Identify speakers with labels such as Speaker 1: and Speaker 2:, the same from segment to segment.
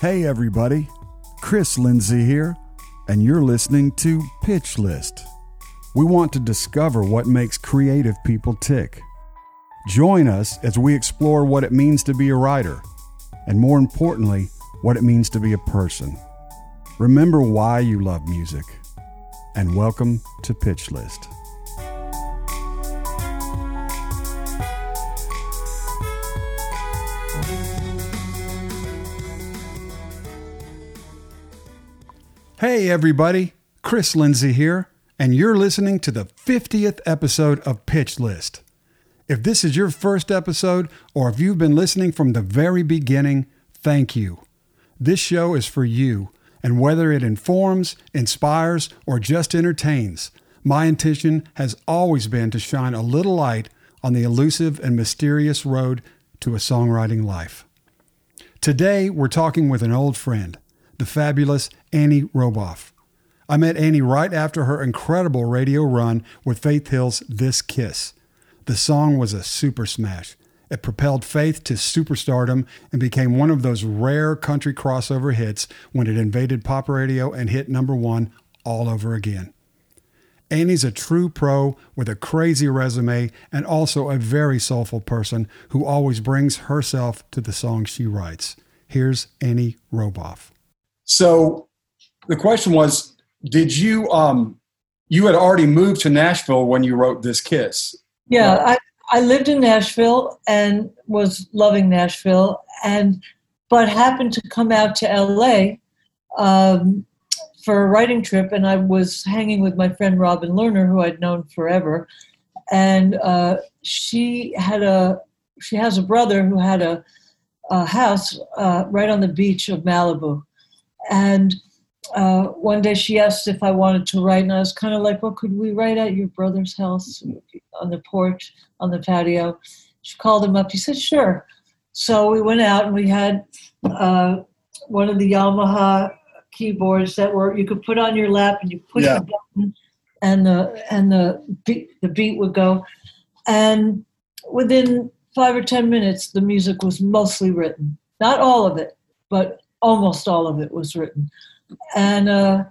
Speaker 1: Hey, everybody. Chris Lindsey here, and you're listening to Pitch List. We want to discover what makes creative people tick. Join us as we explore what it means to be a writer, and more importantly, what it means to be a person. Remember why you love music, and welcome to Pitch List. Hey, everybody. Chris Lindsey here, and you're listening to the 50th episode of Pitch List. If this is your first episode, or if you've been listening from the very beginning, thank you. This show is for you, and whether it informs, inspires, or just entertains, my intention has always been to shine a little light on the elusive and mysterious road to a songwriting life. Today, we're talking with an old friend the fabulous Annie Roboff. I met Annie right after her incredible radio run with Faith Hill's This Kiss. The song was a super smash. It propelled Faith to superstardom and became one of those rare country crossover hits when it invaded pop radio and hit number one all over again. Annie's a true pro with a crazy resume and also a very soulful person who always brings herself to the songs she writes. Here's Annie Roboff.
Speaker 2: So the question was, did you um you had already moved to Nashville when you wrote this kiss?
Speaker 3: Yeah, I, I lived in Nashville and was loving Nashville and but happened to come out to LA um, for a writing trip and I was hanging with my friend Robin Lerner who I'd known forever. And uh, she had a she has a brother who had a, a house uh, right on the beach of Malibu. And uh, one day she asked if I wanted to write, and I was kind of like, "Well, could we write at your brother's house on the porch, on the patio?" She called him up. He said, "Sure." So we went out and we had uh, one of the Yamaha keyboards that were you could put on your lap and you push yeah. the button, and the and the beat, the beat would go, and within five or ten minutes, the music was mostly written. Not all of it, but almost all of it was written. And uh,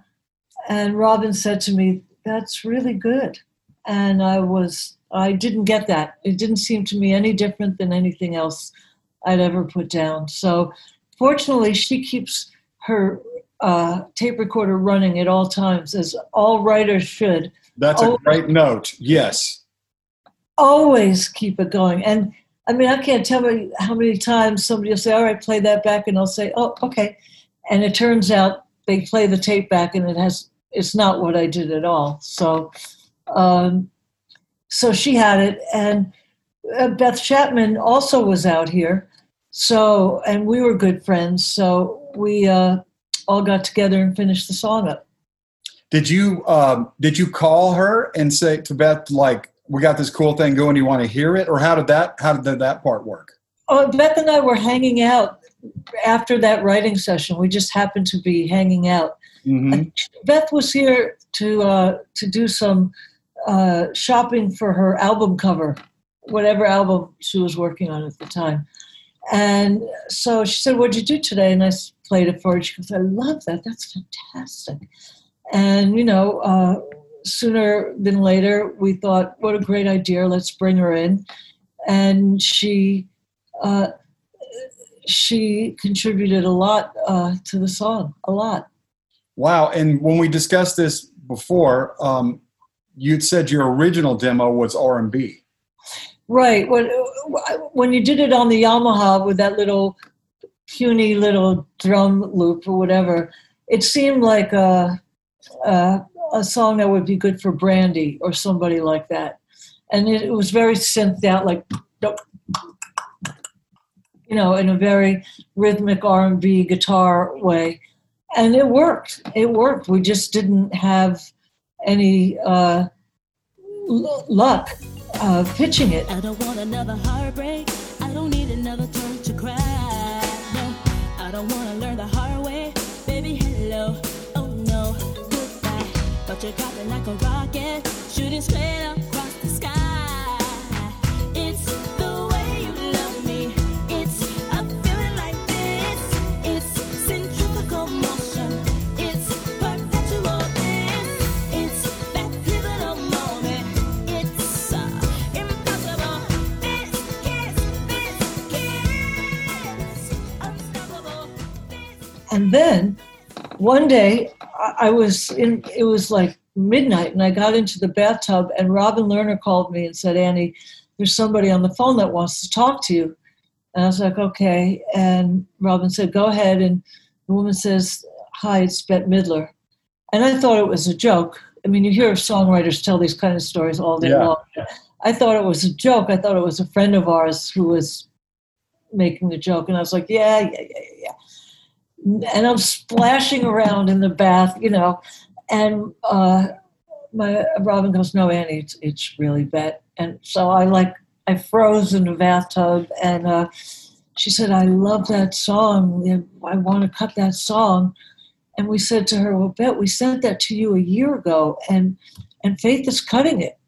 Speaker 3: and Robin said to me, "That's really good." And I was I didn't get that. It didn't seem to me any different than anything else I'd ever put down. So fortunately, she keeps her uh, tape recorder running at all times, as all writers should.
Speaker 2: That's always, a great note. Yes.
Speaker 3: Always keep it going. And I mean, I can't tell you how many times somebody will say, "All right, play that back," and I'll say, "Oh, okay," and it turns out they play the tape back, and it has it's not what I did at all. So, um, so she had it, and uh, Beth Chapman also was out here. So, and we were good friends. So we uh, all got together and finished the song up.
Speaker 2: Did you um, did you call her and say to Beth like we got this cool thing going. You want to hear it, or how did that how did that part work?
Speaker 3: Oh, Beth and I were hanging out after that writing session. We just happened to be hanging out. Mm-hmm. Beth was here to uh, to do some uh, shopping for her album cover, whatever album she was working on at the time. And so she said, "What'd you do today?" And I played it for her. She goes, "I love that. That's fantastic." And you know, uh, sooner than later, we thought, what a great idea, let's bring her in. And she, uh, she contributed a lot uh, to the song, a lot.
Speaker 2: Wow. And when we discussed this before, um, you'd said your original demo was R&B.
Speaker 3: Right. When, when you did it on the Yamaha with that little puny little drum loop or whatever, it seemed like a, a a song that would be good for Brandy or somebody like that. And it, it was very synthed out, like you know, in a very rhythmic R&B guitar way, and it worked. It worked. We just didn't have any uh, l- luck uh, pitching it. I don't want another heartbreak. I don't need another turn to cry. No, I don't want to learn the hard way. Baby, hello Oh no, goodbye. but you're dropping like a rocket, shooting straight across and then one day I, was in. It was like midnight, and I got into the bathtub, and Robin Lerner called me and said, "Annie, there's somebody on the phone that wants to talk to you." And I was like, "Okay." And Robin said, "Go ahead." And the woman says, "Hi, it's Bette Midler," and I thought it was a joke. I mean, you hear songwriters tell these kind of stories all day
Speaker 1: Yeah.
Speaker 3: long. I thought it was a joke. I thought it was a friend of ours who was making the joke, and I was like, "Yeah, yeah, yeah, yeah." And I'm splashing around in the bath, you know, and uh, my Robin goes, "No, Annie, it's it's really Bette." And so I like I froze in the bathtub, and uh, she said, "I love that song. I want to cut that song." And we said to her, "Well, Bette, we sent that to you a year ago, and and Faith is cutting it,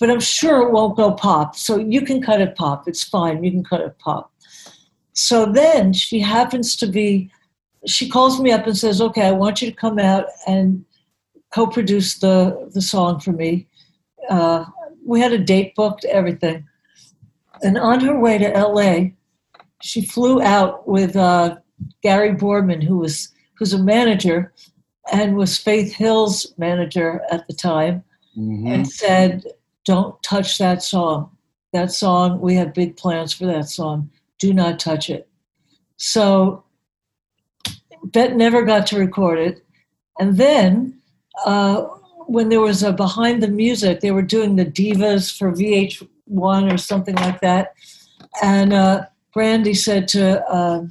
Speaker 3: but I'm sure it won't go pop. So you can cut it pop. It's fine. You can cut it pop." So then she happens to be. She calls me up and says, "Okay, I want you to come out and co-produce the the song for me." Uh, we had a date booked, everything. And on her way to LA, she flew out with uh, Gary Borman, who was who's a manager and was Faith Hill's manager at the time,
Speaker 1: Mhm.
Speaker 3: and said, "Don't touch that song. That song. We have big plans for that song. Do not touch it." So, Bette never got to record it, and then uh, when there was a behind the music, they were doing the divas for VH1 or something like that, and uh, Brandy said to um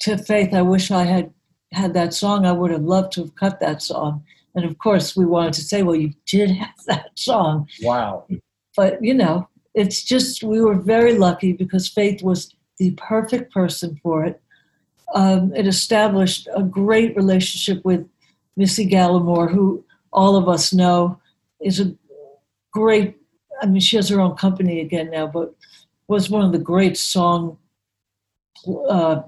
Speaker 3: to Faith, "I wish I had had that song. I would have loved to have cut that song." And of course, we wanted to say, "Well, you did have that song,"
Speaker 1: Wow.
Speaker 3: but you know, it's just we were very lucky because Faith was the perfect person for it. Um, it established a great relationship with Missi Gallimore, who all of us know is a great. I mean, she has her own company again now, but was one of the great song, uh,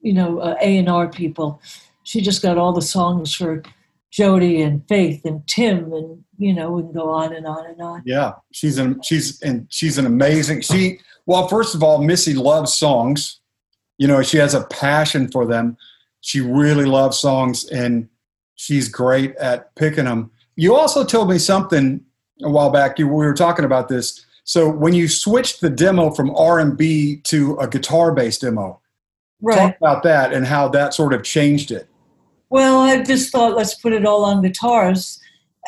Speaker 3: you know, A and R people. She just got all the songs for Jo Dee and Faith and Tim, and you know, we can go on and on and on.
Speaker 1: Yeah, she's an she's and she's an amazing. She well, first of all, Missy loves songs. You know, she has a passion for them. She really loves songs, and she's great at picking them. You also told me something a while back. You we were talking about this. So when you switched the demo from R and B to a guitar-based demo,
Speaker 3: Right.
Speaker 1: talk about that and how that sort of changed it.
Speaker 3: Well, I just thought let's put it all on guitars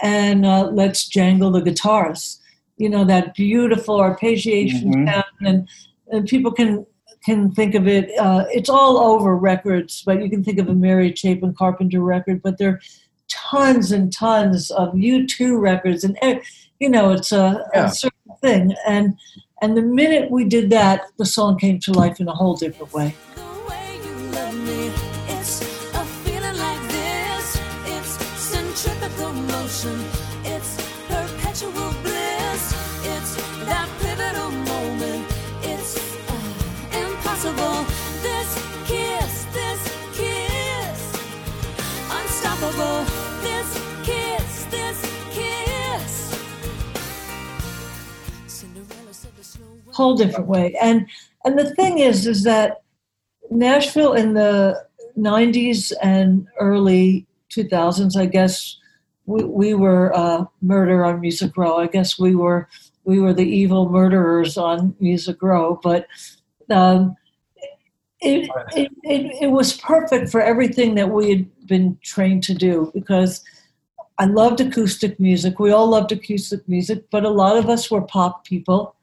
Speaker 3: and uh, let's jangle the guitars. You know that beautiful arpeggiation
Speaker 1: Mhm.
Speaker 3: sound, and and people can can think of it. Uh, it's all over records, but you can think of a Mary Chapin Carpenter record. But there are tons and tons of U two records, and eh, you know it's a,
Speaker 1: Yeah.
Speaker 3: a certain thing. And and the minute we did that, the song came to life in a whole different way whole different way. And and the thing is, is that Nashville in the '90s and early 2000s, I guess we, we were uh, Murder on Music Row. I guess we were we were the evil murderers on Music Row, but. Um, it, it, it, it was perfect for everything that we had been trained to do because I loved acoustic music. We all loved acoustic music, but a lot of us were pop people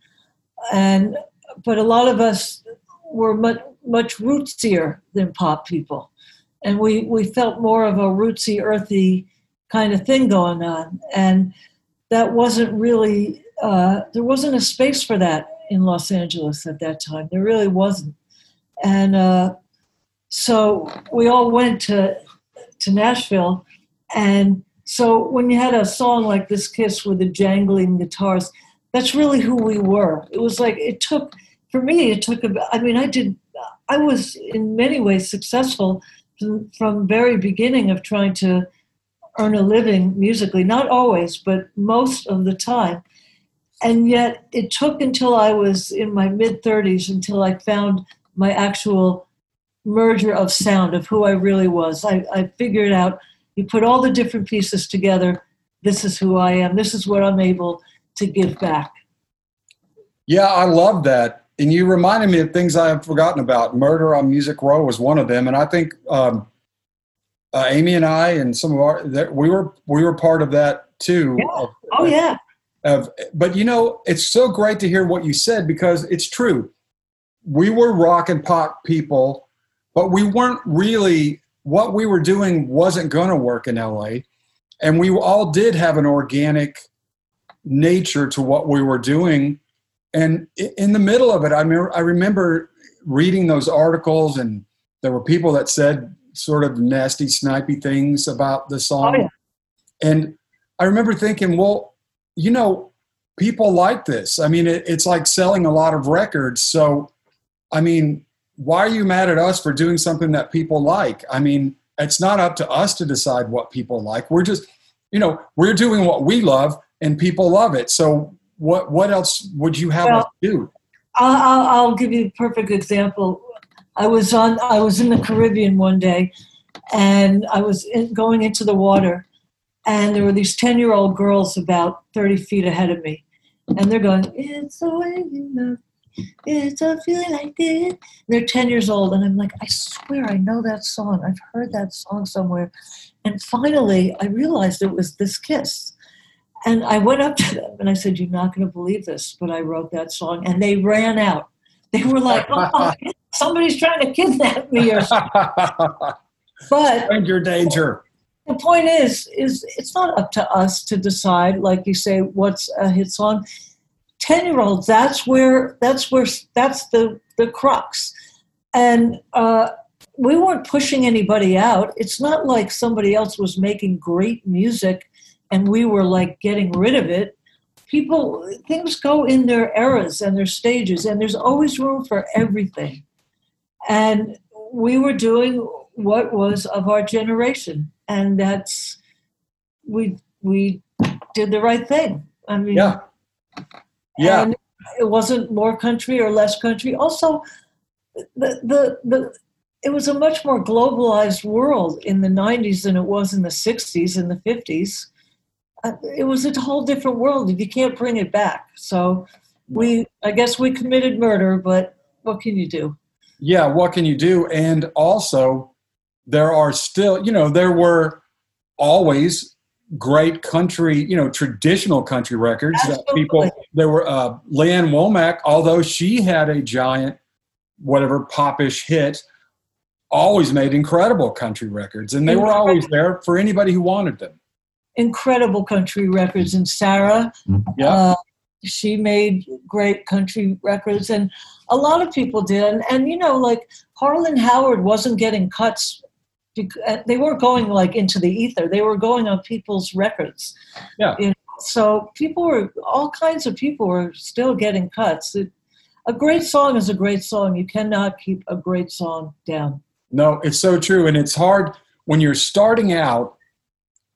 Speaker 3: and but a lot of us were much much rootsier than pop people, and we we felt more of a rootsy, earthy kind of thing going on, and that wasn't really uh, there wasn't a space for that in Los Angeles at that time. There really wasn't, and uh, so we all went to to Nashville, and so when you had a song like this Kiss with the jangling guitars that's really who we were. It was like it took for me. It took. I mean, I did. I was in many ways successful from, from very beginning of trying to earn a living musically. Not always, but most of the time. And yet, it took until I was in my mid thirties until I found my actual merger of sound of who I really was. I, I figured out you put all the different pieces together. This is who I am. This is what I'm able to give back.
Speaker 1: Yeah, I love that. And you reminded me of things I had forgotten about. Murder on Music Row was one of them, and I think um, uh, Amy and I and some of our that we were we were part of that too.
Speaker 3: Yeah.
Speaker 1: Of-
Speaker 3: Oh yeah,
Speaker 1: of but you know it's so great to hear what you said because it's true we were rock and pop people but we weren't really what we were doing wasn't going to work in la and we all did have an organic nature to what we were doing and in the middle of it i remember, I remember reading those articles and there were people that said sort of nasty snipey things about the song
Speaker 3: Oh, yeah.
Speaker 1: and I remember thinking, well, you know, people like this. I mean, it, it's like selling a lot of records. So, I mean, why are you mad at us for doing something that people like? I mean, it's not up to us to decide what people like. We're just, you know, we're doing what we love and people love it. So, what what else would you have us
Speaker 3: Well-
Speaker 1: do?
Speaker 3: I'll, I'll, I'll give you a perfect example. I was on. I was in the Caribbean one day, and I was in, going into the water, and there were these ten-year-old girls about thirty feet ahead of me, and they're going, "It's the way you look, it's a feeling like this." And they're ten years old, and I'm like, I swear I know that song. I've heard that song somewhere, and finally I realized it was this kiss. And I went up to them and I said, You're not going to believe this, but I wrote that song. And they ran out. They were like, Oh, somebody's trying to kidnap me or something. But
Speaker 1: Stranger danger.
Speaker 3: the point is, is it's not up to us to decide, like you say, what's a hit song. Ten year olds, that's where that's where that's the the crux. And uh, we weren't pushing anybody out. It's not like somebody else was making great music and we were like getting rid of it. People things go in their eras and their stages, and there's always room for everything. And we were doing what was of our generation, and that's we we did the right thing. I mean,
Speaker 1: Yeah. Yeah.
Speaker 3: and it wasn't more country or less country. Also, the the the it was a much more globalized world in the 90s than it was in the 60s and the 50s. Uh, it was a whole different world. You can't bring it back. So we, I guess, we committed murder, but what can you do?
Speaker 1: yeah what can you do and also there are still you know there were always great country you know traditional country records that people there were uh Lee Ann Womack although she had a giant whatever popish hit always made incredible country records and they were always there for anybody who wanted them
Speaker 3: Incredible country records, and Sarah,
Speaker 1: yeah
Speaker 3: Uh, she made great country records, and a lot of people did. And, and you know, like Harlan Howard wasn't getting cuts. bec- uh, They weren't going like into the ether. They were going on people's records.
Speaker 1: Yeah.
Speaker 3: You know, so people were all kinds of people were still getting cuts. It, a great song is a great song. You cannot keep a great song down.
Speaker 1: No, it's so true, and it's hard when you're starting out.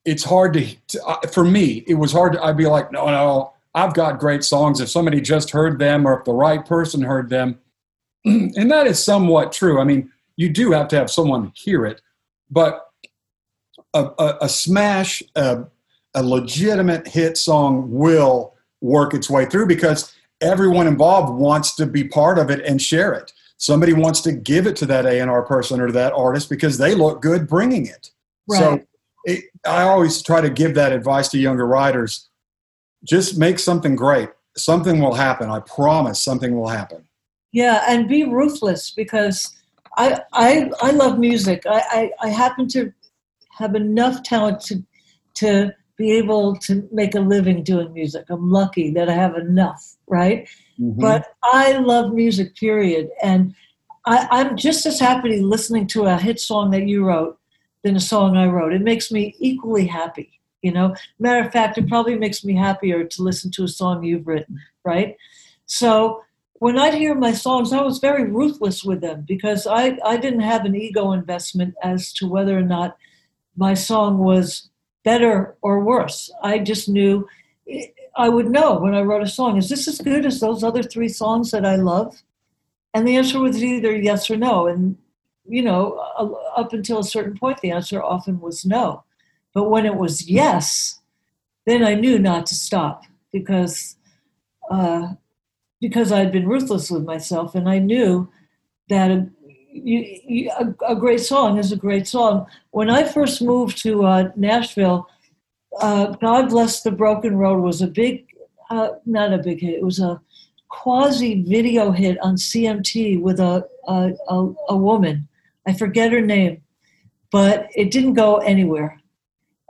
Speaker 1: It's hard to, uh, for me. It was hard. To, I'd be like, no, no, I've got great songs. If somebody just heard them, or if the right person heard them, and that is somewhat true. I mean, you do have to have someone hear it, but a, a, a smash, a, a legitimate hit song will work its way through because everyone involved wants to be part of it and share it somebody wants to give it to that A&R person or that artist because they look good bringing it. So
Speaker 3: Right.
Speaker 1: It, I always try to give that advice to younger writers. Just make something great. Something will happen. I promise something will happen.
Speaker 3: Yeah, and be ruthless because I I, I love music. I, I, I happen to have enough talent to to be able to make a living doing music. I'm lucky that I have enough, right?
Speaker 1: Mhm.
Speaker 3: But I love music, period. And I, I'm just as happy listening to a hit song that you wrote than a song I wrote. It makes me equally happy. You know, matter of fact, it probably makes me happier to listen to a song you've written, right? So when I'd hear my songs, I was very ruthless with them because I, I didn't have an ego investment as to whether or not my song was better or worse. I just knew eh, I would know when I wrote a song, is this as good as those other three songs that I love? And the answer was either yes or no. And you know, up until a certain point, the answer often was no. But when it was yes, then I knew not to stop because uh, because I'd been ruthless with myself, and I knew that a, you, you, a, a great song is a great song. When I first moved to uh, Nashville, uh, "God Bless the Broken Road" was a big, uh, not a big hit. It was a quasi video hit on CMT with a, a a a woman. I forget her name, but it didn't go anywhere.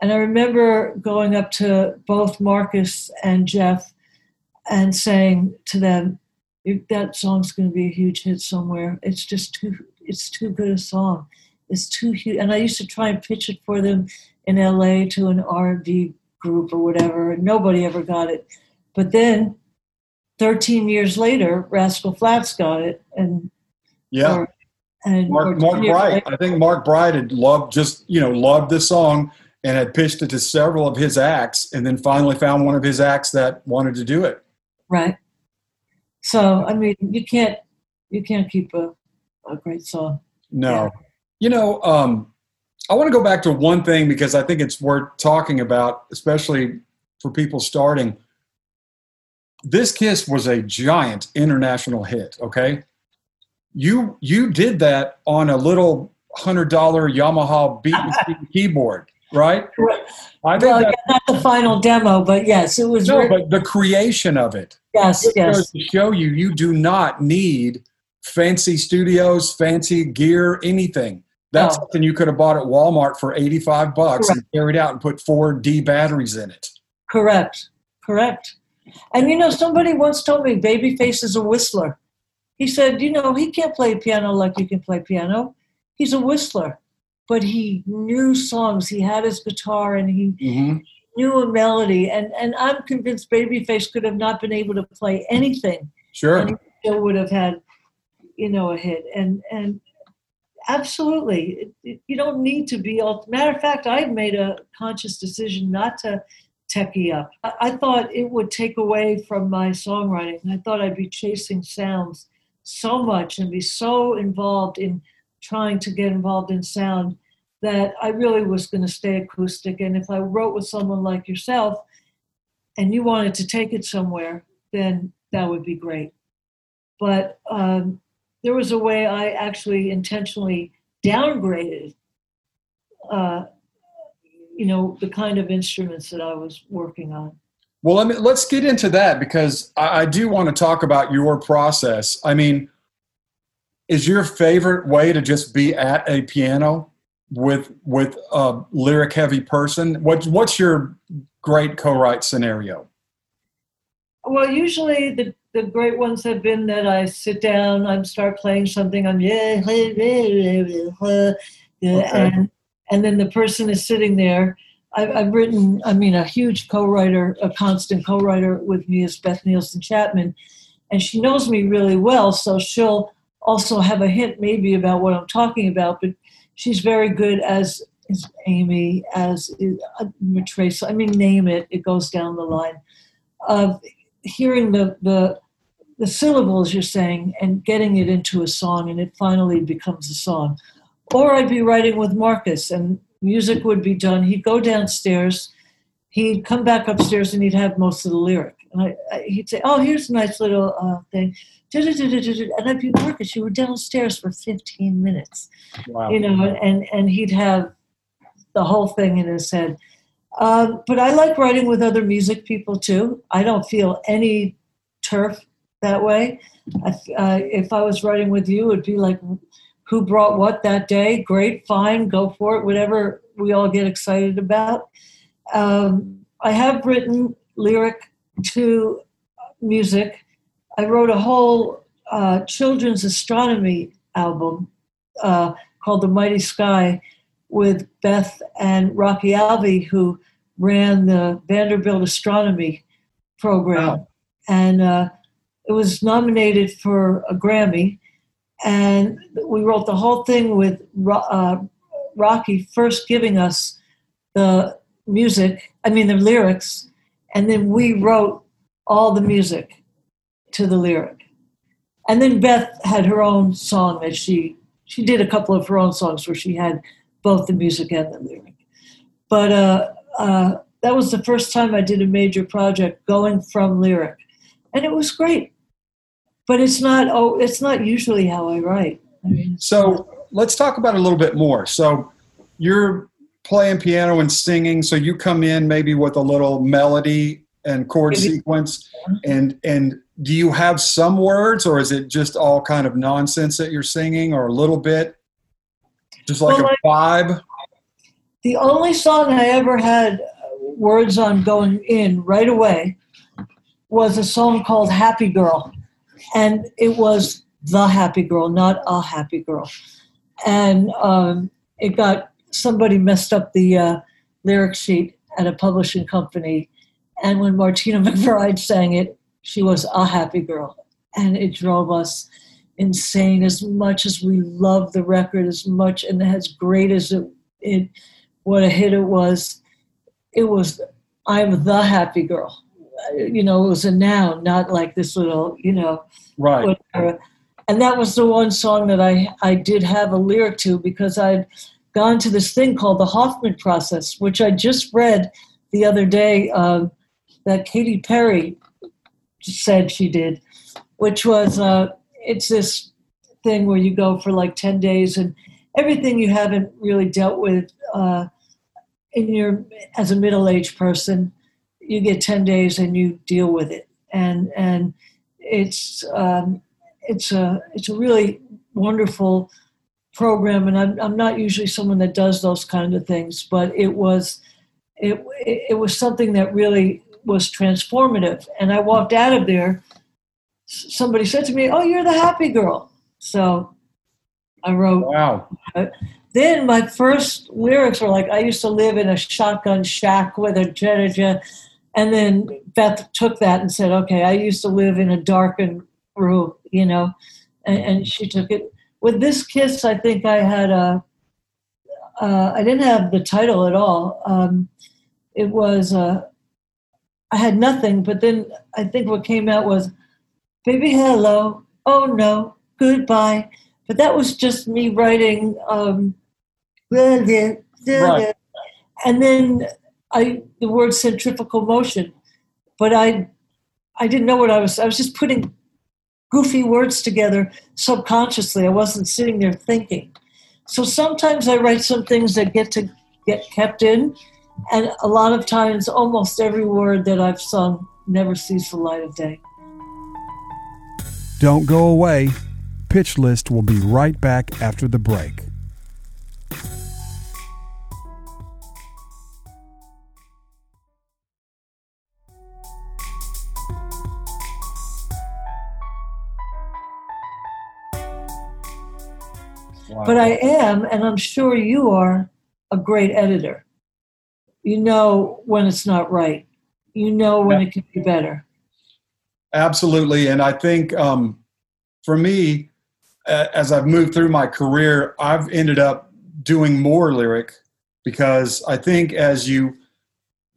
Speaker 3: And I remember going up to both Marcus and Jeff and saying to them, "That song's going to be a huge hit somewhere. It's just too, it's too good a song. It's too huge." And I used to try and pitch it for them in LA to an R&B group or whatever, and nobody ever got it. But then, 13 years later, Rascal Flatts got it, and
Speaker 1: Yeah.
Speaker 3: And
Speaker 1: Mark, Mark Bright. I think Mark Bright had loved just you know loved this song and had pitched it to several of his acts, and then finally found one of his acts that wanted to do it.
Speaker 3: right. So I mean, you can't you can't keep a, a great song.
Speaker 1: No,
Speaker 3: Yeah.
Speaker 1: you know, um, I want to go back to one thing because I think it's worth talking about, especially for people starting. This Kiss was a giant international hit. Okay, you you did that on a little hundred dollar Yamaha beat keyboard, right? I think
Speaker 3: Well,
Speaker 1: that,
Speaker 3: yeah, not the final demo, but yes, it was.
Speaker 1: no,
Speaker 3: very-
Speaker 1: but the creation of it.
Speaker 3: yes,
Speaker 1: It
Speaker 3: yes,
Speaker 1: to show you you do not need fancy studios, fancy gear, anything. That's something you could have bought at Walmart for 85 bucks and carried out and put four D batteries in it.
Speaker 3: correct, correct. And you know, somebody once told me Babyface is a whistler. He said, you know, he can't play piano like you can play piano. He's a whistler, but he knew songs. He had his guitar and he
Speaker 1: Mm-hmm.
Speaker 3: knew a melody. And and I'm convinced Babyface could have not been able to play anything
Speaker 1: Sure.
Speaker 3: and he still would have had, you know, a hit. And and absolutely, you don't need to be. All, matter of fact, I've made a conscious decision not to techie up. I thought it would take away from my songwriting. I thought I'd be chasing sounds so much and be so involved in trying to get involved in sound that I really was going to stay acoustic. And if I wrote with someone like yourself and you wanted to take it somewhere, then that would be great. But um, there was a way I actually intentionally downgraded, uh, you know, the kind of instruments that I was working on.
Speaker 1: Well, let me, let's get into that because I, I do want to talk about your process. I mean, is your favorite way to just be at a piano with with a lyric heavy person? What what's your great co-write scenario?
Speaker 3: Well, usually the, the great ones have been that I sit down, I start playing something, I'm yeah, and and then the person is sitting there. I've, I've written, I mean, a huge co-writer, a constant co-writer with me is Beth Nielsen Chapman, and she knows me really well, so she'll also have a hint maybe about what I'm talking about. But she's very good as is Amy, as is uh. I mean, name it, it goes down the line of hearing the the the syllables you're saying and getting it into a song and it finally becomes a song or i'd be writing with marcus and music would be done he'd go downstairs he'd come back upstairs and he'd have most of the lyric and I, I, he'd say oh here's a nice little uh, thing and i'd be marcus you were downstairs for 15 minutes
Speaker 1: Wow.
Speaker 3: you know, and and he'd have the whole thing in his head. Um, but I like writing with other music people too. I don't feel any turf that way. I, uh, if I was writing with you, it'd be like, who brought what that day? Great, fine, go for it. Whatever we all get excited about. Um, I have written lyric to music. I wrote a whole uh, children's astronomy album uh, called The Mighty Sky with Beth and Rocky Alvey, who ran the Vanderbilt astronomy program.
Speaker 1: Wow.
Speaker 3: And uh, it was nominated for a Grammy. And we wrote the whole thing with uh, Rocky first giving us the music, I mean, the lyrics, and then we wrote all the music to the lyric. And then Beth had her own song that she she did a couple of her own songs where she had both the music and the lyric. But uh, uh, that was the first time I did a major project going from lyric, and it was great. But it's not. Oh, it's not usually how I write. I mean,
Speaker 1: So let's talk about it a little bit more. So you're playing piano and singing. So you come in maybe with a little melody and chord
Speaker 3: Maybe.
Speaker 1: sequence, and and do you have some words, or is it just all kind of nonsense that you're singing, or a little bit, just like
Speaker 3: Well,
Speaker 1: a vibe?
Speaker 3: the only song I ever had uh, words on going in right away was a song called Happy Girl. And it was The Happy Girl, not A Happy Girl. And um, it got somebody messed up the uh, lyric sheet at a publishing company. And when Martina McBride sang it, she was A Happy Girl. And it drove us insane as much as we loved the record, as much and as great as it, it what a hit it was. It was, I'm the happy girl. You know, it was a noun, not like this little, you know,
Speaker 1: Right.
Speaker 3: whatever. And that was the one song that I, I did have a lyric to because I'd gone to this thing called the Hoffman process, which I just read the other day um, that Katy Perry said she did, which was uh, it's this thing where you go for like 10 days and everything you haven't really dealt with uh, in your as a middle-aged person you get 10 days and you deal with it. And and it's um, it's a it's a really wonderful program. And I'm, I'm not usually someone that does those kind of things but it was it, it was something that really was transformative. And i walked out of there somebody said to me oh you're the happy girl. So i wrote
Speaker 1: Wow.
Speaker 3: then my first lyrics were like, I used to live in a shotgun shack with a da da And then Beth took that and said, okay, I used to live in a darkened room, you know, and, and she took it. With this kiss, I think I had a, uh, I didn't have the title at all. Um, it was, uh, I had nothing, but then I think what came out was, baby, hello, oh no, goodbye. But that was just me writing, um,
Speaker 1: Right.
Speaker 3: and then I the word centrifugal motion, but I I didn't know what I was. I was just putting goofy words together subconsciously. I wasn't sitting there thinking. So sometimes I write some things that get to get kept in, and a lot of times, almost every word that I've sung never sees the light of day.
Speaker 4: Don't go away. Pitch List will be right back after the break.
Speaker 1: Wow.
Speaker 3: But I am, and I'm sure you are, a great editor. You know when it's not right. You know when it can be better.
Speaker 1: Absolutely, and I think um, for me, uh, as I've moved through my career, I've ended up doing more lyric because I think as you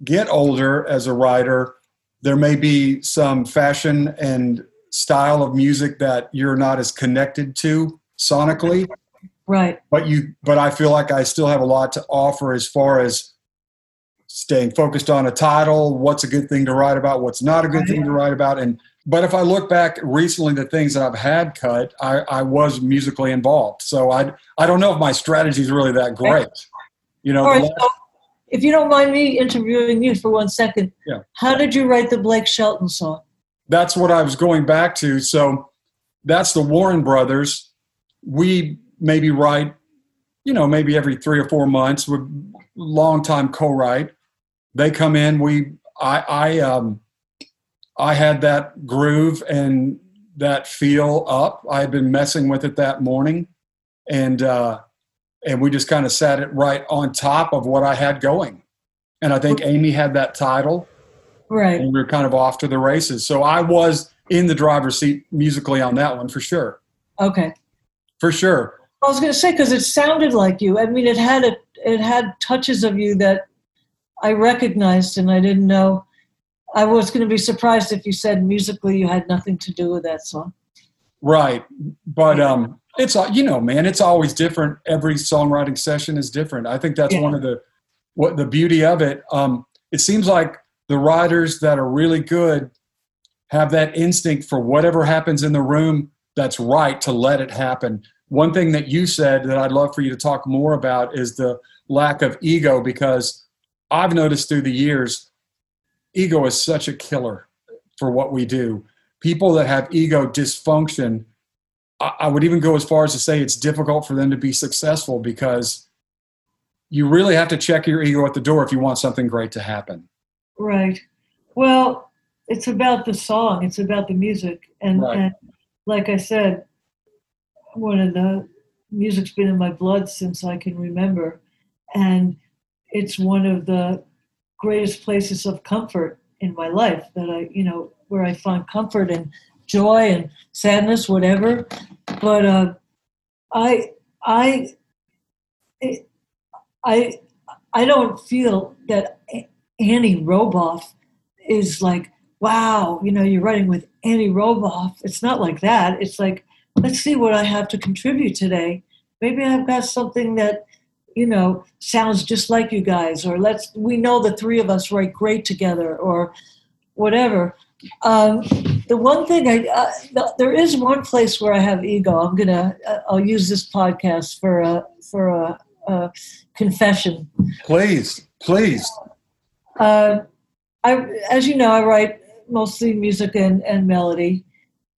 Speaker 1: get older as a writer, there may be some fashion and style of music that you're not as connected to sonically
Speaker 3: Right.
Speaker 1: but you but i feel like i still have a lot to offer as far as staying focused on a title what's a good thing to write about what's not a good thing to write about and but if i look back recently the things that i've had cut i, I was musically involved so i i don't know if my strategy is really that great you know
Speaker 3: right.
Speaker 1: last-
Speaker 3: So if you don't mind me interviewing you for one second,
Speaker 1: Yeah.
Speaker 3: how did you write the Blake Shelton song?
Speaker 1: that's what I was going back to. So that's the Warren brothers. We maybe write, you know, maybe every three or four months. We're long time co-write. They come in. We, I, I, um, I had that groove and that feel up. I had been messing with it that morning, and uh, and we just kind of sat it right on top of what I had going. And I think Amy had that title
Speaker 3: Right.
Speaker 1: and we were kind of off to the races. So I was in the driver's seat musically on that one for sure,
Speaker 3: Okay.
Speaker 1: for sure.
Speaker 3: I was going to say because it sounded like you. I mean, it had a, it had touches of you that I recognized, and I didn't know. I was going to be surprised if you said musically you had nothing to do with that song.
Speaker 1: Right, but um, it's all you know man it's always different every songwriting session is different i think that's
Speaker 3: Yeah.
Speaker 1: one of the what the beauty of it um it seems like the writers that are really good have that instinct for whatever happens in the room that's right to let it happen one thing that you said that i'd love for you to talk more about is the lack of ego because i've noticed through the years ego is such a killer for what we do people that have ego dysfunction I would even go as far as to say it's difficult for them to be successful because you really have to check your ego at the door if you want something great to happen.
Speaker 3: Right. Well, it's about the song. It's about the music, and,
Speaker 1: Right.
Speaker 3: and like I said, one of the music's been in my blood since I can remember, and it's one of the greatest places of comfort in my life that I, you know, where I find comfort and joy and sadness, whatever. But uh, I, I, it, I, I don't feel that Annie Roboff is like, wow, you know, you're writing with Annie Roboff. It's not like that. It's like, let's see what I have to contribute today. Maybe I've got something that, you know, sounds just like you guys, or let's, we know the three of us write great together, or whatever. Um, the one thing I, uh, th- there is one place where I have ego. I'm gonna, uh, I'll use this podcast for a, for a, a confession.
Speaker 1: Please, please.
Speaker 3: Uh, I, as you know, I write mostly music and, and melody,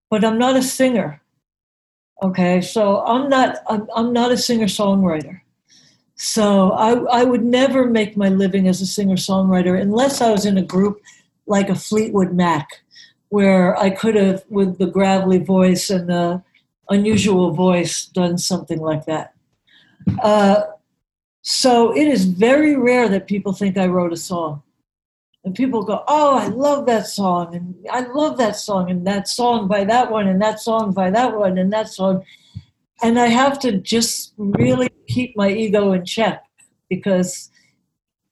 Speaker 3: but I'm not a singer. Okay, so I'm not I'm, I'm not a singer songwriter. So I I would never make my living as a singer songwriter unless I was in a group like a Fleetwood Mac, where I could have with the gravelly voice and the unusual voice done something like that. Uh, so it is very rare that people think I wrote a song. And people go, Oh, I love that song, and I love that song, and that song by that one, and that song by that one, and that song. And I have to just really keep my ego in check because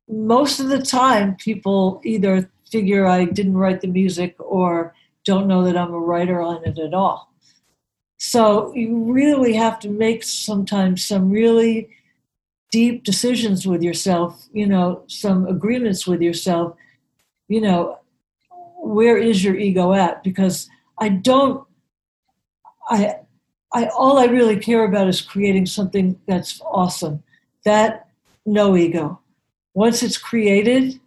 Speaker 3: most of the time people either figure I didn't write the music or don't know that I'm a writer on it at all. So you really have to make sometimes some really deep decisions with yourself, you know, some agreements with yourself, you know, where is your ego at? Because I don't, I, I, all I really care about is creating something that's awesome. That, no ego. Once it's created,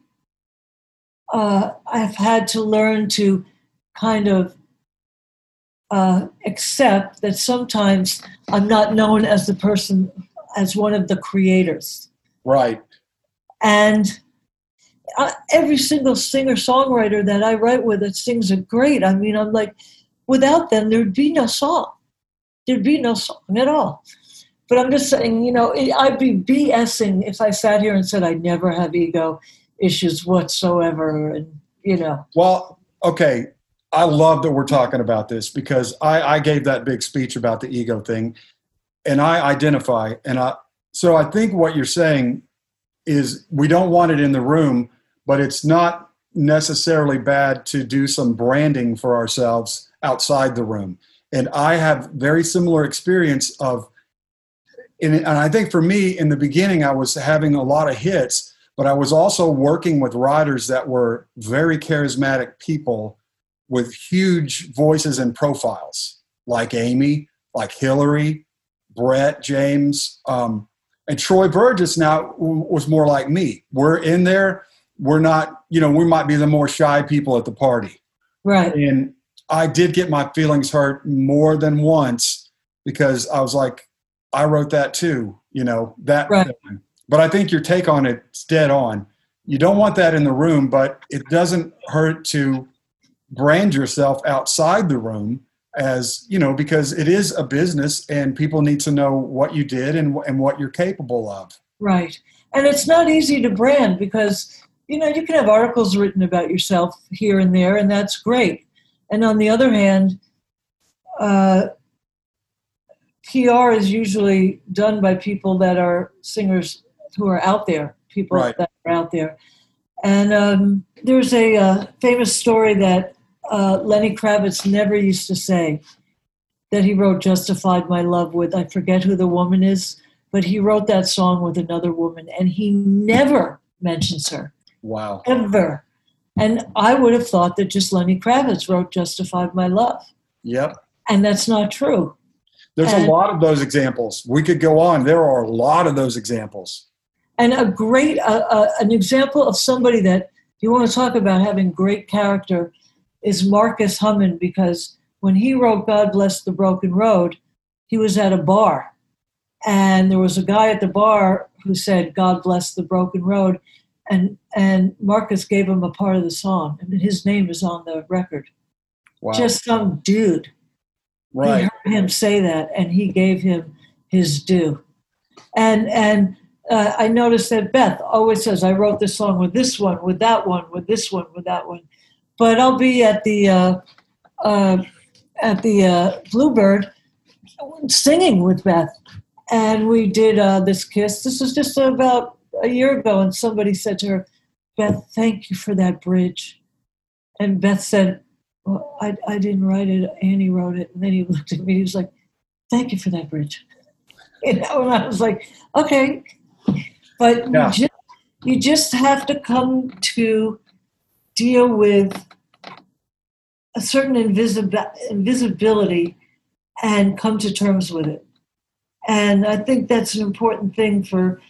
Speaker 3: uh, I've had to learn to kind of uh, accept that sometimes I'm not known as the person, as one of the creators.
Speaker 1: Right.
Speaker 3: And every single singer songwriter that I write with that sings are great. I mean, I'm like, without them, there'd be no song. There'd be no song at all. But I'm just saying, you know, I'd be BSing if I sat here and said I never have ego issues whatsoever. And, you know,
Speaker 1: Well, okay. I love that we're talking about this because I, I gave that big speech about the ego thing and I identify. And I, so I think what you're saying is we don't want it in the room, but it's not necessarily bad to do some branding for ourselves outside the room. And I have very similar experience of, and I think for me in the beginning, I was having a lot of hits, but I was also working with writers that were very charismatic people with huge voices and profiles, like Amy, like Hillary, Brett James, um, and Troy Verges. Now was more like me. We're in there. We're not, you know, we might be the more shy people at the party.
Speaker 3: right.
Speaker 1: And I did get my feelings hurt more than once because I was like, I wrote that too, you know, that.
Speaker 3: Right.
Speaker 1: But I think your take on it's dead on. You don't want that in the room, but it doesn't hurt to brand yourself outside the room as, you know, because it is a business and people need to know what you did and, and what you're capable of.
Speaker 3: Right. And it's not easy to brand because, you know, you can have articles written about yourself here and there, and that's great. And on the other hand, uh, PR is usually done by people that are singers who are out there, people
Speaker 1: Right.
Speaker 3: that are out there. And um, there's a uh, famous story that uh, Lenny Kravitz never used to say. that he wrote Justified My Love with. I forget who the woman is, but he wrote that song with another woman and he never mentions her,
Speaker 1: Wow.
Speaker 3: ever. And I would have thought that just Lenny Kravitz wrote Justified My Love.
Speaker 1: Yep.
Speaker 3: And that's not true.
Speaker 1: There's
Speaker 3: And-
Speaker 1: a lot of those examples. We could go on. There are a lot of those examples.
Speaker 3: and a great uh, uh, an example of somebody that you want to talk about having great character is Marcus Hummon because when he wrote God Bless the Broken Road, he was at a bar and there was a guy at the bar who said God bless the broken road and and Marcus gave him a part of the song and his name is on the record.
Speaker 1: Wow.
Speaker 3: Just some dude.
Speaker 1: right.
Speaker 3: He heard him say that, and he gave him his due. And and uh, I noticed that Beth always says, "I wrote this song with this one, with that one, with this one, with that one." But I'll be at the uh, uh, at the uh, Bluebird singing with Beth, and we did uh, this kiss. This was just about a year ago, and somebody said to her, "Beth, thank you for that bridge." And Beth said, well, I, I didn't write it. Annie wrote it. And then he looked at me. He was like, "Thank you for that bridge." You know, and I was like, "Okay," but
Speaker 1: Yeah.
Speaker 3: you, just, you just have to come to deal with a certain invisibi- invisibility and come to terms with it. And I think that's an important thing for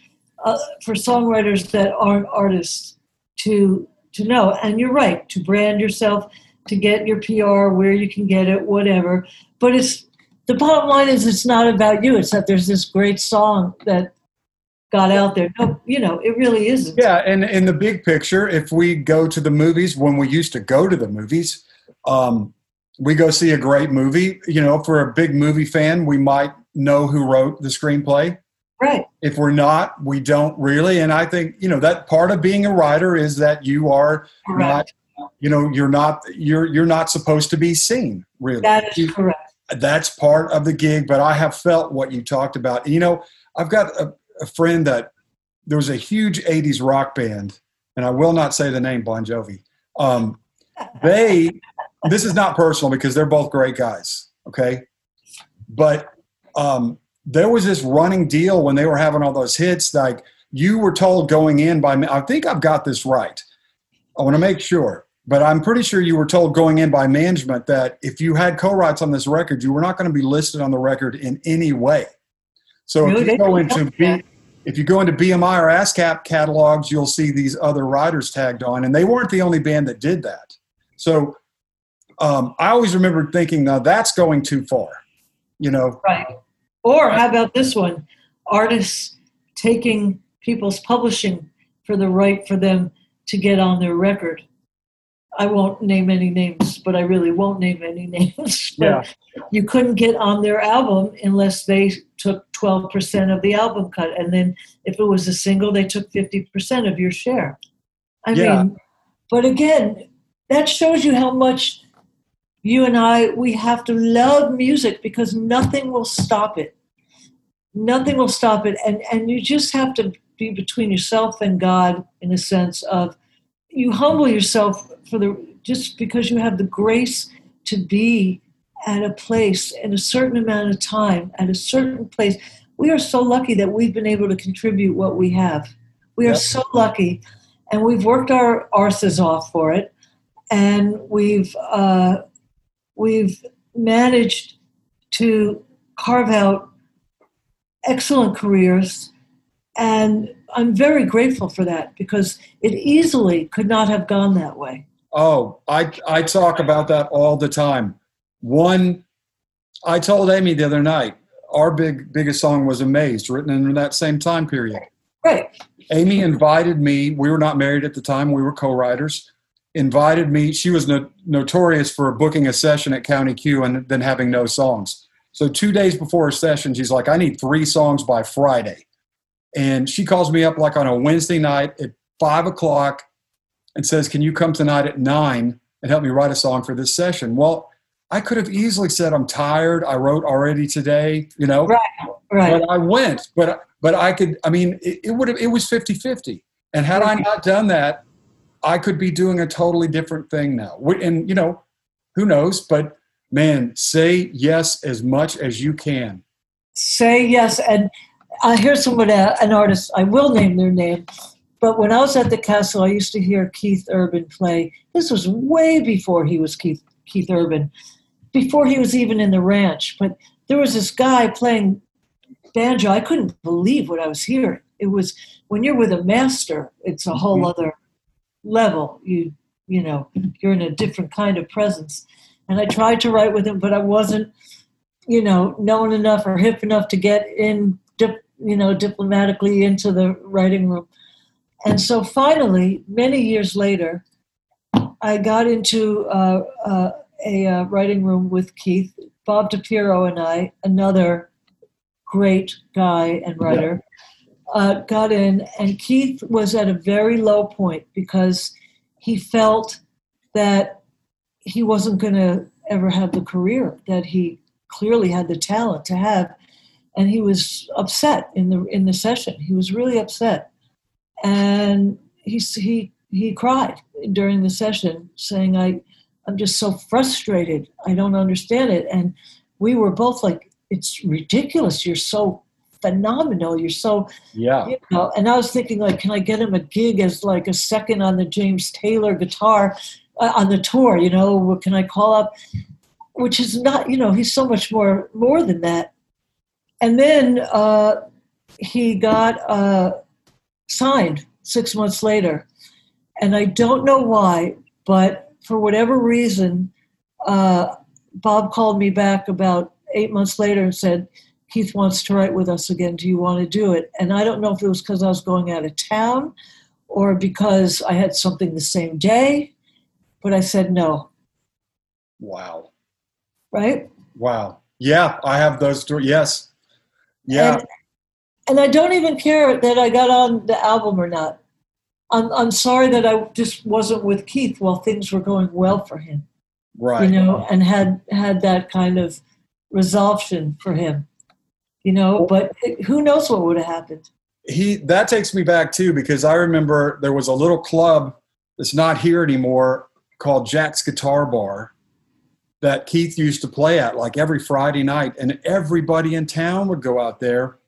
Speaker 3: uh, for songwriters that aren't artists to to know. And you're right to brand yourself, to get your PR where you can get it, whatever. But it's the bottom line is it's not about you. It's that there's this great song that got out there. No, you know, it really isn't.
Speaker 1: Yeah, and in the big picture, if we go to the movies when we used to go to the movies, um, we go see a great movie. You know, for a big movie fan, we might know who wrote the screenplay.
Speaker 3: Right.
Speaker 1: If we're not, we don't really. And I think you know that part of being a writer is that you are
Speaker 3: Correct.
Speaker 1: not, you know, you're not you're you're not supposed to be seen. Really,
Speaker 3: That is
Speaker 1: You-
Speaker 3: correct.
Speaker 1: that's part of the gig but i have felt what you talked about you know i've got a, a friend that there was a huge 80s rock band and i will not say the name bon jovi um, they this is not personal because they're both great guys okay but um, there was this running deal when they were having all those hits like you were told going in by i think i've got this right i want to make sure but I'm pretty sure you were told going in by management that if you had co-writes on this record, you were not going to be listed on the record in any way. So
Speaker 3: Really?
Speaker 1: if you go into B, if you go into BMI or ASCAP catalogs, you'll see these other writers tagged on, and they weren't the only band that did that. So um, I always remember thinking, now that's going too far. You know,
Speaker 3: Right. Or how about this one? Artists taking people's publishing for the right for them to get on their record. I won't name any names, but I really won't name any names. But
Speaker 1: Yeah.
Speaker 3: You couldn't get on their album unless they took 12% of the album cut. And then if it was a single, they took 50% of your share. I
Speaker 1: Yeah.
Speaker 3: mean, but again, that shows you how much you and I, we have to love music because nothing will stop it. Nothing will stop it. And, and you just have to be between yourself and God in a sense of you humble yourself for the just because you have the grace to be at a place in a certain amount of time at a certain place. We are so lucky that we've been able to contribute what we have. We are
Speaker 1: Yep.
Speaker 3: so lucky, and we've worked our arses off for it, and we've uh, we've managed to carve out excellent careers, and I'm very grateful for that because it easily could not have gone that way.
Speaker 1: Oh, I I talk about that all the time. One, I told Aimee the other night, our big biggest song was "Amazed," written in that same time period.
Speaker 3: Right.
Speaker 1: Aimee invited me. We were not married at the time. We were co-writers. Invited me. She was no, notorious for booking a session at County Q and then having no songs. So two days before a session, she's like, "I need three songs by Friday," and she calls me up like on a Wednesday night at five o'clock and says, "Can you come tonight at nine and help me write a song for this session?" Well, I could have easily said, "I'm tired. I wrote already today," you know.
Speaker 3: Right. Right.
Speaker 1: But I went, but but I could. I mean, it, it would have. It was 50-50. and had I not done that, I could be doing a totally different thing now. And you know, who knows? But man, say yes as much as you can.
Speaker 3: say yes. And I hear someone, uh, an artist, I will name their name, but when I was at the castle, I used to hear Keith Urban play. This was way before he was Keith, Keith Urban, before he was even in the ranch. But there was this guy playing banjo. I couldn't believe what I was hearing. It was when you're with a master, it's a whole
Speaker 1: Mhm.
Speaker 3: other level. You you know, you're in a different kind of presence. And I tried to write with him, but I wasn't you know, known enough or hip enough to get in, dip, you know, diplomatically into the writing room. And so finally, many years later, I got into uh, uh, a uh, writing room with Keith, Bob DiPiero, and I, another great guy and writer, uh, got in, and Keith was at a very low point because he felt that he wasn't going to ever have the career that he clearly had the talent to have and he was upset in the in the session. He was really upset. And he he he cried during the session saying i i'm just so frustrated. I don't understand it. And we were both like it's ridiculous. You're so phenomenal. You're so
Speaker 1: Yeah.
Speaker 3: you know and i was thinking like can i get him a gig as like a second on the james taylor guitar uh, on the tour you know? What can i call up? Which is not you know he's so much more more than that. And then uh, he got uh, signed six months later. And i don't know why but for whatever reason uh, bob called me back about eight months later and said keith wants to write with us again do you want to do it and i don't know if it was because i was going out of town or because i had something the same day but i said no
Speaker 1: Wow.
Speaker 3: right
Speaker 1: Wow. Yeah, I have those two. Yes. Yeah.
Speaker 3: And, and I don't even care that I got on the album or not. I'm, I'm sorry that I just wasn't with Keith while things were going well for him,
Speaker 1: right.
Speaker 3: you know, and had had that kind of resolution for him, you know. But who knows what would have happened?
Speaker 1: he that takes me back too because I remember there was a little club that's not here anymore called Jack's Guitar Bar that Keith used to play at like every Friday night and everybody in town would go out there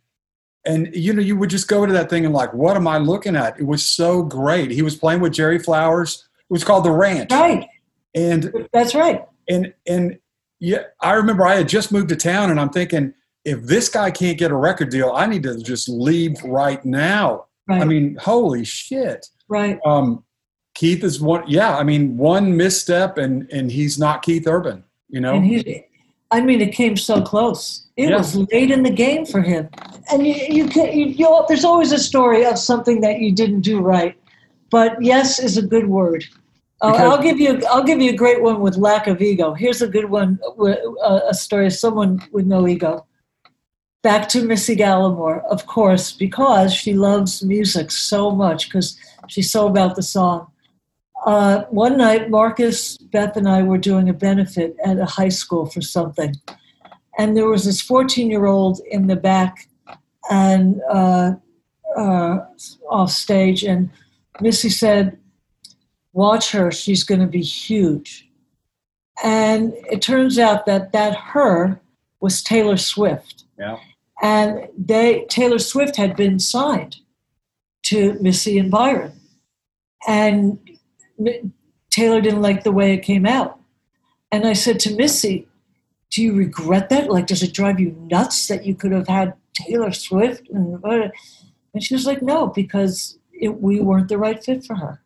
Speaker 1: and you know you would just go to that thing and like what am I looking at it was so great he was playing with Jerry Flowers it was called the Ranch
Speaker 3: Right,
Speaker 1: and
Speaker 3: that's right.
Speaker 1: and and yeah i remember i had just moved to town and i'm thinking if this guy can't get a record deal i need to just leave right now
Speaker 3: Right,
Speaker 1: i mean holy shit
Speaker 3: right.
Speaker 1: um keith is one yeah i mean one misstep and and he's not keith urban you know
Speaker 3: And he, I mean, it came so close. It
Speaker 1: Yeah.
Speaker 3: was late in the game for him. And you, you can, you, you, there's always a story of something that you didn't do right. But yes is a good word. Uh, I'll give you, I'll give you a great one with lack of ego. Here's a good one, uh, a story of someone with no ego. Back to Missi Gallimore, of course, because she loves music so much, because she's so about the song. Uh, one night, Marcus, Beth, and I were doing a benefit at a high school for something. And there was this 14 year old in the back and uh, uh, off stage. And Missi said, Watch her, she's going to be huge. And it turns out that that her was Taylor Swift.
Speaker 1: yeah
Speaker 3: And they Taylor Swift had been signed to Missi and Byron. And Taylor didn't like the way it came out. And I said to Missi, Do you regret that? Like, does it drive you nuts that you could have had Taylor Swift? And, uh, and she was like, No, because it, we weren't the right fit for her.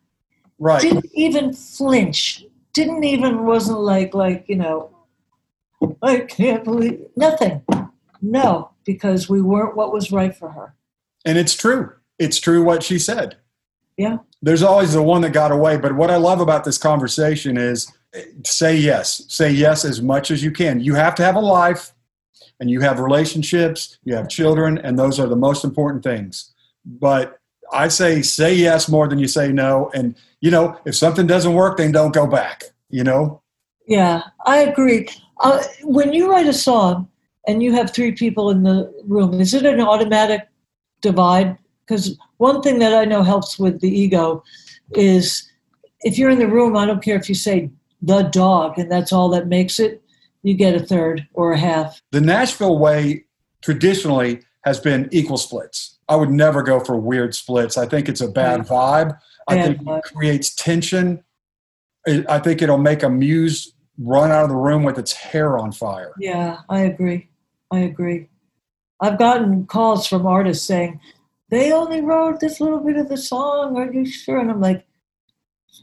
Speaker 1: right
Speaker 3: Didn't even flinch. Didn't even, wasn't like, like, you know, I can't believe nothing. No, because we weren't what was right for her.
Speaker 1: and it's true it's true what she said
Speaker 3: Yeah.
Speaker 1: there's always the one that got away but what i love about this conversation is say yes say yes as much as you can you have to have a life and you have relationships you have children and those are the most important things but i say say yes more than you say no and you know if something doesn't work then don't go back you know
Speaker 3: Yeah, I agree. Uh, when you write a song and you have three people in the room, is it an automatic divide? Because one thing that I know helps with the ego is if you're in the room, I don't care if you say the dog and that's all that makes it. you get a third or a half.
Speaker 1: The Nashville way traditionally has been equal splits. I would never go for weird splits. I think it's a bad vibe. I
Speaker 3: Bad
Speaker 1: think
Speaker 3: vibe.
Speaker 1: it creates tension. I I think it'll make a muse run out of the room with its hair on fire.
Speaker 3: Yeah, I agree. I agree. I've gotten calls from artists saying they only wrote this little bit of the song. Are you sure? And I'm like,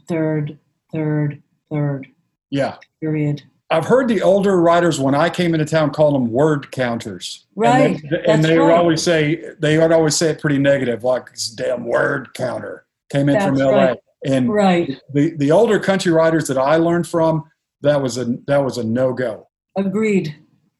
Speaker 3: third, third, third.
Speaker 1: Yeah.
Speaker 3: Period.
Speaker 1: I've heard the older writers when I came into town call them word counters.
Speaker 3: Right.
Speaker 1: And, they, and they would always say they would always say it pretty negative, like this damn word counter came in from
Speaker 3: That's
Speaker 1: LA.
Speaker 3: right.
Speaker 1: And
Speaker 3: Right.
Speaker 1: the, the older country writers that I learned from, that was a that was a no go.
Speaker 3: Agreed.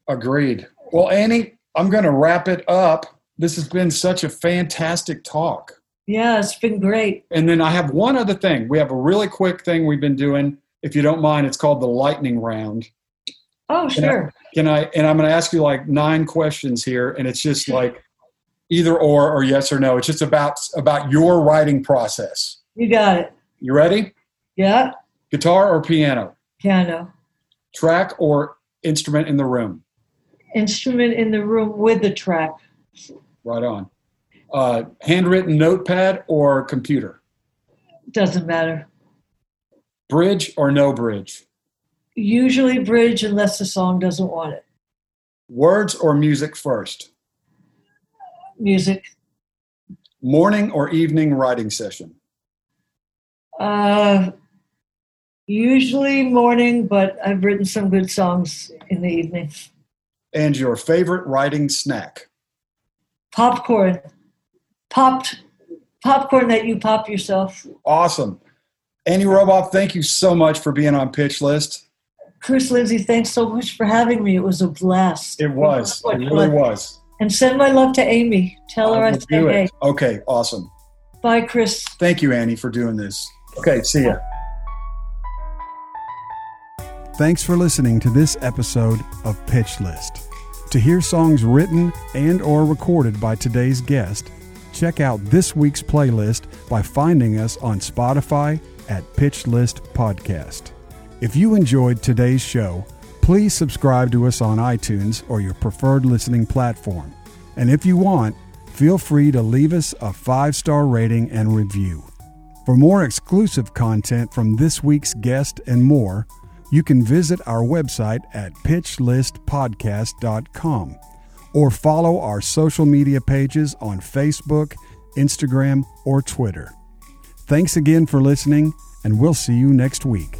Speaker 1: Agreed. Well, Annie, I'm going to wrap it up. This has been such a fantastic talk.
Speaker 3: Yeah, it's been great.
Speaker 1: And then I have one other thing. We have a really quick thing we've been doing. If you don't mind, it's called the lightning round.
Speaker 3: Oh,
Speaker 1: Can I-
Speaker 3: sure.
Speaker 1: Can I? And I'm going to ask you like nine questions here, and it's just like either or or yes or no. It's just about about your writing process.
Speaker 3: You got it.
Speaker 1: You ready?
Speaker 3: Yeah.
Speaker 1: Guitar or piano?
Speaker 3: Piano.
Speaker 1: Track or instrument in the room?
Speaker 3: Instrument in the room with the track.
Speaker 1: Right on. Uh, handwritten notepad or computer?
Speaker 3: Doesn't matter.
Speaker 1: Bridge or no bridge?
Speaker 3: Usually bridge unless the song doesn't want it.
Speaker 1: Words or music first?
Speaker 3: Music.
Speaker 1: Morning or evening writing session?
Speaker 3: Uh, usually morning, but I've written some good songs in the evening.
Speaker 1: And your favorite writing snack?
Speaker 3: Popcorn. Popped. Popcorn that you pop yourself.
Speaker 1: Awesome. Annie Roboff, thank you so much for being on Pitch List.
Speaker 3: Chris Lindsey, thanks so much for having me. It was a blast.
Speaker 1: It was. It
Speaker 3: much
Speaker 1: really was.
Speaker 3: And send my love to Aimee. Tell her I, said hey.
Speaker 1: Okay, awesome.
Speaker 3: Bye, Chris.
Speaker 1: Thank you, Annie, for doing this. Okay, see ya.
Speaker 4: Thanks for listening to this episode of Pitch List. To hear songs written and or recorded by today's guest, check out this week's playlist by finding us on Spotify at Pitch List Podcast. If you enjoyed today's show, please subscribe to us on iTunes or your preferred listening platform. And if you want, feel free to leave us a five-star rating and review. For more exclusive content from this week's guest and more, you can visit our website at pitchlistpodcast.com or follow our social media pages on Facebook, Instagram, or Twitter. Thanks again for listening, and we'll see you next week.